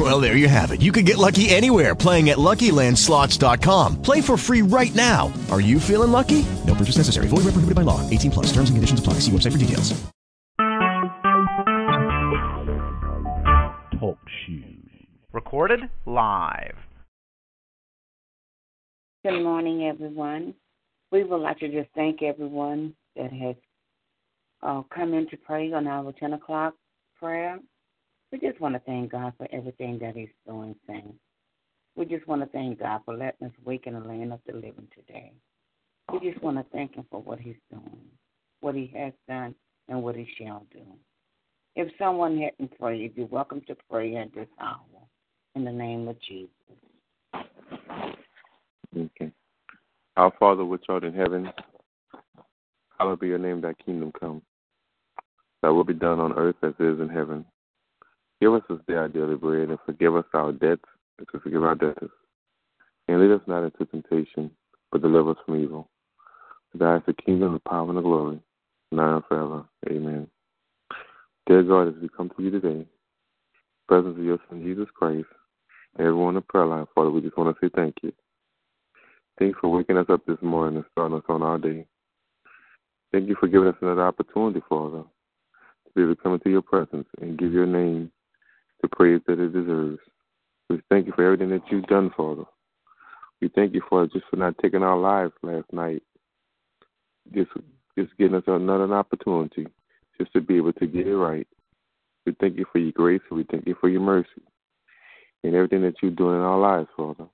Well, there you have it. You can get lucky anywhere playing at LuckyLandSlots.com. Play for free right now. Are you feeling lucky? No purchase necessary. Void where prohibited by law. 18 plus. Terms and conditions apply. See website for details. Talk shoes. Recorded live. Good morning, everyone. We would like to just thank everyone that has uh, come in to pray on our 10 o'clock prayer. We just want to thank God for everything that He's doing, saying. We just want to thank God for letting us wake in the land of the living today. We just want to thank Him for what He's doing, what He has done, and what He shall do. If someone hadn't prayed, you're welcome to pray at this hour in the name of Jesus. Okay. Our Father which art in heaven, hallowed be your name, thy kingdom come. Thy will be done on earth as it is in heaven. Give us this day our daily bread, and forgive us our debts, as we forgive our debtors. And lead us not into temptation, but deliver us from evil. For thy is the kingdom, the power, and the glory, now and forever. Amen. Dear God, as we come to you today, presence of your Son Jesus Christ, and everyone on the prayer line, Father, we just want to say thank you. Thanks for waking us up this morning and starting us on our day. Thank you for giving us another opportunity, Father, to be able to come into your presence and give your name the praise that it deserves. We thank you for everything that you've done, Father. We thank you for just for not taking our lives last night. Just just giving us another opportunity just to be able to get it right. We thank you for your grace we thank you for your mercy and everything that you're doing in our lives, Father.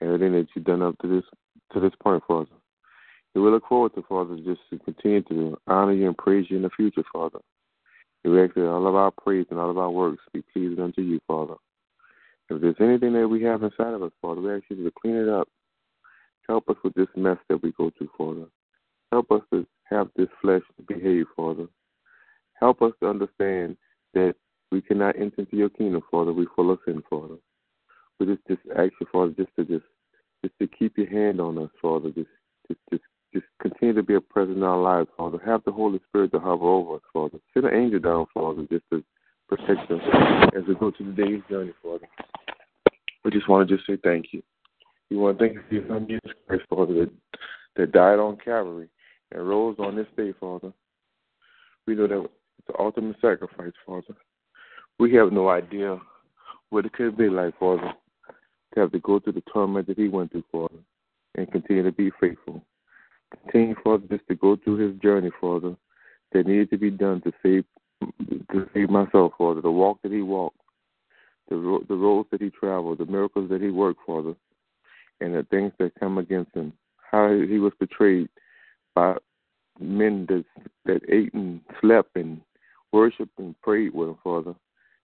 Everything that you've done up to this to this point, Father. And we look forward to, Father, just to continue to honor you and praise you in the future, Father. That all of our praise and all of our works be pleasing unto you, Father. If there's anything that we have inside of us, Father, we ask you to clean it up. Help us with this mess that we go through, Father. Help us to have this flesh behave, Father. Help us to understand that we cannot enter into your kingdom, Father. We're full of sin, Father. We just just ask you, Father, just to just just to keep your hand on us, Father. Just just just just continue to be a presence in our lives, Father. Have the Holy Spirit to hover over us, Father. Send an angel down, Father, just to protect us as we go through the day's journey, Father. We just want to just say thank you. We want to thank you for your Son Jesus Christ, Father, that, that died on Calvary and rose on this day, Father. We know that it's the ultimate sacrifice, Father. We have no idea what it could be like, Father, to have to go through the torment that he went through, Father, and continue to be faithful. Continue, Father, just to go through his journey, Father, that needed to be done to save to save myself, Father. The walk that he walked, the ro- the roads that he traveled, the miracles that he worked, Father, and the things that come against him. How he was betrayed by men that that ate and slept and worshiped and prayed with him, Father.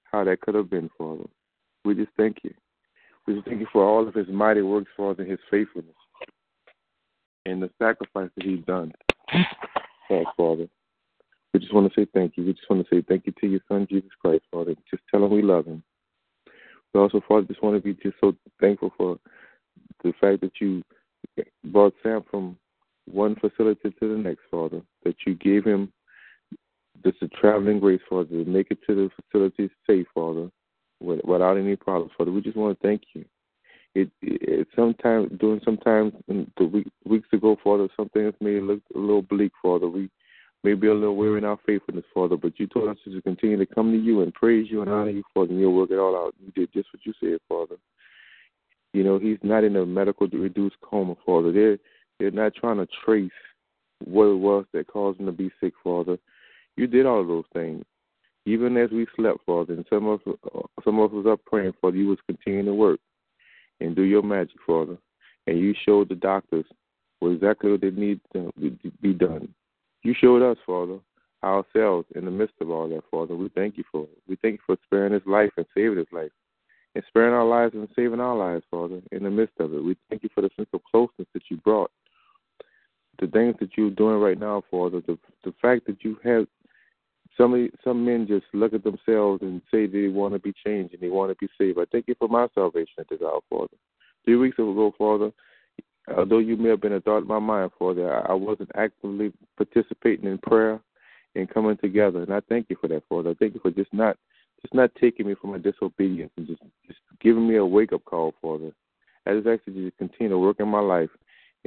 How that could have been, Father. We just thank you. We just thank you for all of his mighty works, Father, and his faithfulness and the sacrifice that he's done for us, Father. We just want to say thank you. We just want to say thank you to your son, Jesus Christ, Father. Just tell him we love him. We also, Father, just want to be just so thankful for the fact that you brought Sam from one facility to the next, Father, that you gave him just a traveling grace, Father, to make it to the facility safe, Father, without any problems, Father. We just want to thank you. It, it sometimes during sometimes the week, weeks ago, Father, some things may look a little bleak, Father. We may be a little weary in our faithfulness, Father, but you told us to continue to come to you and praise you and honor you, Father, and you'll work it all out. You did just what you said, Father. You know, he's not in a medical reduced coma, Father. They're they're not trying to trace what it was that caused him to be sick, Father. You did all of those things. Even as we slept, Father, and some of uh, some of us up praying, Father, you was continuing to work and do your magic, Father. And you showed the doctors what exactly what they need to be done. You showed us, Father, ourselves in the midst of all that, Father. We thank you for it. We thank you for sparing his life and saving his life. And sparing our lives and saving our lives, Father, in the midst of it. We thank you for the sense of closeness that you brought. The things that you're doing right now, Father, the the fact that you have some some men just look at themselves and say they want to be changed and they want to be saved. I thank you for my salvation at this hour, Father. Three weeks ago, Father, although you may have been a thought in my mind, Father, I wasn't actively participating in prayer and coming together. And I thank you for that, Father. I thank you for just not just not taking me from my disobedience and just, just giving me a wake up call, Father. I just ask you to continue to work in my life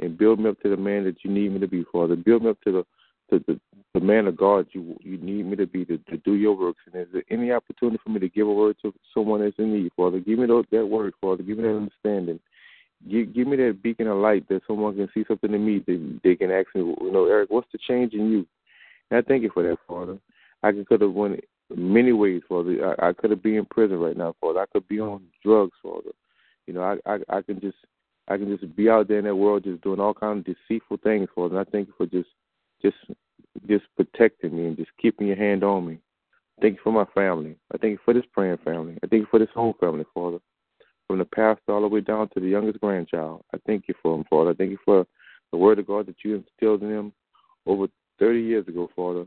and build me up to the man that you need me to be, Father. Build me up to the to the, the man of God you you need me to be to, to do your works. And is there any opportunity for me to give a word to someone that's in need, Father? Give me that, that word, Father. Give me that understanding. Give, give me that beacon of light that someone can see something in me that they can ask me, you know, Eric, what's the change in you? And I thank you for that, Father. I could have went many ways, Father. I, I could have been in prison right now, Father. I could be on drugs, Father. You know, I, I I can just I can just be out there in that world just doing all kinds of deceitful things, Father. And I thank you for just just just protecting me and just keeping your hand on me. Thank you for my family. I thank you for this praying family. I thank you for this whole family, Father. From the pastor all the way down to the youngest grandchild. I thank you for them, Father. I thank you for the word of God that you instilled in them over 30 years ago, Father,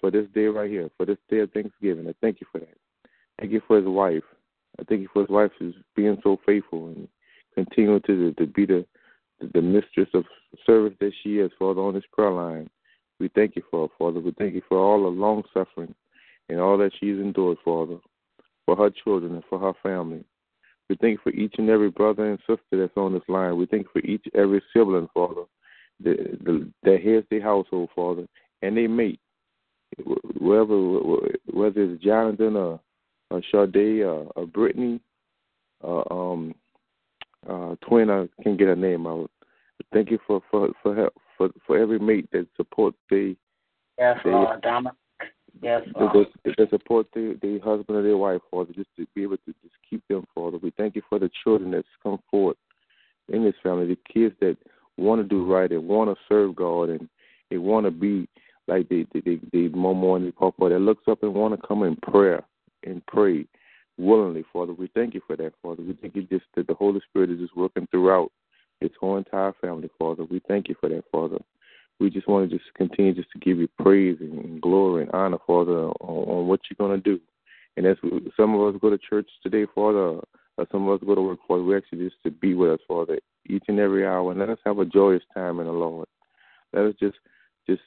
for this day right here, for this day of Thanksgiving. I thank you for that. Thank you for his wife. I thank you for his wife who's being so faithful and continuing to, to be the, the mistress of service that she is, Father, on this prayer line. We thank you for her, Father. We thank you for all the long suffering and all that she's endured, Father, for her children and for her family. We thank you for each and every brother and sister that's on this line. We thank you for each every sibling, Father, that, that heads their household, Father, and they mate. Whether whether it's Jonathan or, or Sade or, or Brittany, um, uh, twin, I can't get her name out. Thank you for for for help, for for every mate that supports the yes, they, Lord, Dominic. Yes, Lord. They, uh, they support their, their husband or their wife, Father, just to be able to just keep them, Father. We thank you for the children that's come forward in this family, the kids that want to do right and want to serve God and they want to be like the they, they mama and the papa that looks up and want to come in prayer and pray willingly, Father. We thank you for that, Father. We thank you just that the Holy Spirit is just working throughout its whole entire family, Father. We thank you for that, Father. We just want to just continue just to give you praise and glory and honor, Father, on, on what you're going to do. And as we, some of us go to church today, Father, or some of us go to work, Father, we actually just to be with us, Father, each and every hour. And let us have a joyous time in the Lord. Let us just just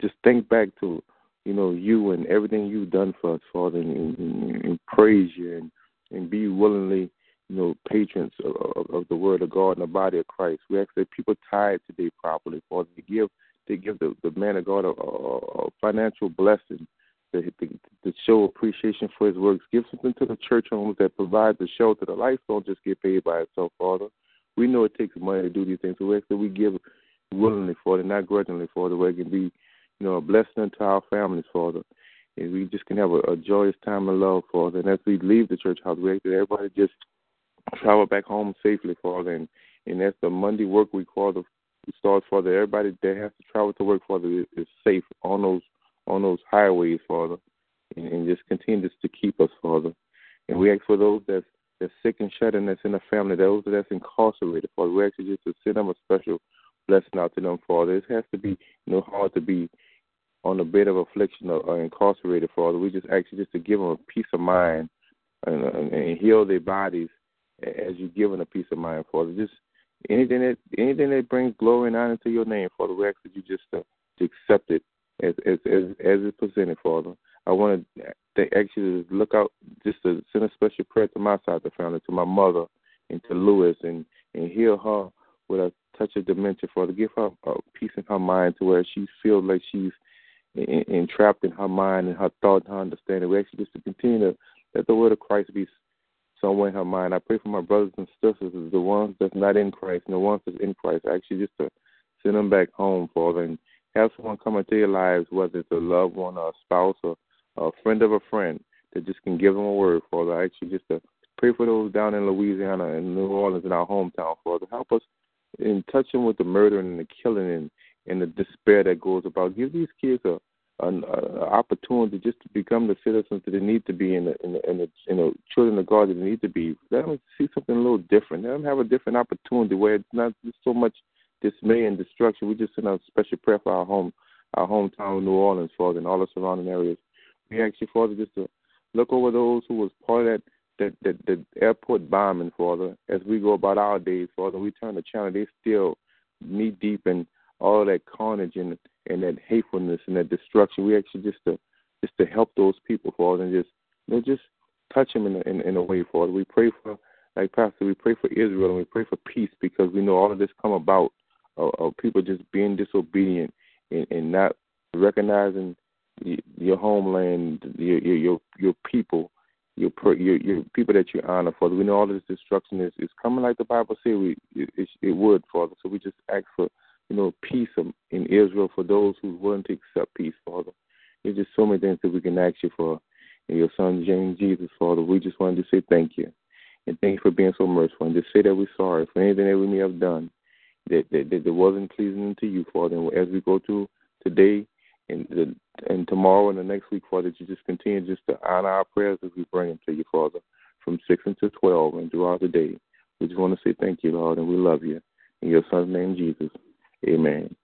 just think back to you know you and everything you've done for us, Father, and, and, and praise you and and be willingly you know, patrons of, of, the Word of God and the body of Christ. We ask that people tithe today properly, for they give they give the, the man of God a, a, financial blessing to, to, to show appreciation for His works. Give something to the church homes that provide the shelter. The lights don't just get paid by itself, Father. We know it takes money to do these things, so we ask that we give willingly, Father, not grudgingly, Father, where it can be, you know, a blessing to our families, Father. And we just can have a, a joyous time of love, Father. And as we leave the church house, we ask that everybody just travel back home safely, Father. And, and that's the Monday work we week, Father, starts, Father. Everybody that has to travel to work, Father, is, is safe on those on those highways, Father. And, and just continue to keep us, Father. And we ask for those that's that's sick and shut in that's in the family, those that's incarcerated, Father. We ask you just to send them a special blessing out to them, Father. It has to be you know hard to be on the bed of affliction or, or incarcerated, Father. We just ask you just to give them a peace of mind and, and, and heal their bodies as you've given a peace of mind, Father. Just anything that anything that brings glory and honor to your name, Father. We ask that you just uh, to accept it as as as, as it's presented, Father. I want to actually look out, just to send a special prayer to my side the family, to my mother, and to Lewis, and and heal her with a touch of dementia, Father. Give her a peace in her mind to where she feels like she's entrapped in her mind and her thought and her understanding. We actually just to continue to let the word of Christ be somewhere in her mind. I pray for my brothers and sisters, the ones that's not in Christ and the ones that's in Christ. Actually, just to send them back home, Father, and have someone come into their lives, whether it's a loved one or a spouse or a friend of a friend, that just can give them a word, Father. I actually just to pray for those down in Louisiana and New Orleans in our hometown, Father. Help us in touching with the murder and the killing and, and the despair that goes about. Give these kids a an opportunity just to become the citizens that they need to be in the in the, in the you know children of God that they need to be. Let them see something a little different. Let them have a different opportunity where it's not so much dismay and destruction. We just send a special prayer for our home, our hometown, New Orleans, Father, and all the surrounding areas. We ask you, Father, just to look over those who was part of that that, that the airport bombing, Father, as we go about our days, Father, we turn the channel, they still knee deep in all that carnage and and that hatefulness and that destruction. We actually just to just to help those people, Father, and just you know, just touch them in a, in, in a way, Father. We pray for, like Pastor, we pray for Israel and we pray for peace because we know all of this come about of, of people just being disobedient and, and not recognizing your homeland, your your your people, your your your people that you honor, Father. We know all this destruction is is coming like the Bible said we it, it would, Father. So we just ask for you know peace um, in Israel for those who willing to accept peace, Father. There's just so many things that we can ask you for. In your Son James Jesus, Father, we just wanted to say thank you. And thank you for being so merciful. And just say that we're sorry for anything that we may have done that, that, that, that wasn't pleasing to you, Father. And as we go through today and the, and tomorrow and the next week, Father, that you just continue just to honor our prayers as we bring them to you, Father, from 6 until 12 and throughout the day. We just want to say thank you, Lord, and we love you. In your Son's name, Jesus. Amen.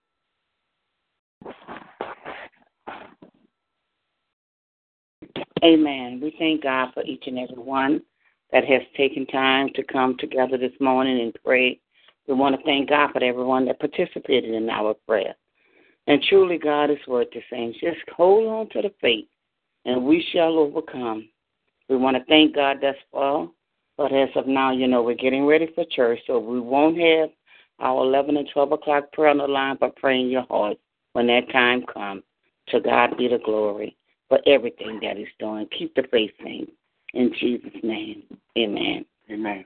Amen. We thank God for each and every one that has taken time to come together this morning and pray. We want to thank God for everyone that participated in our prayer. And truly, God is worth the same. Just hold on to the faith, and we shall overcome. We want to thank God thus far, but as of now, you know, we're getting ready for church, so we won't have our 11 and 12 o'clock prayer on the line, but pray in your heart when that time comes. To God be the glory for everything that He's doing. Keep the faith same. In Jesus' name. Amen. Amen.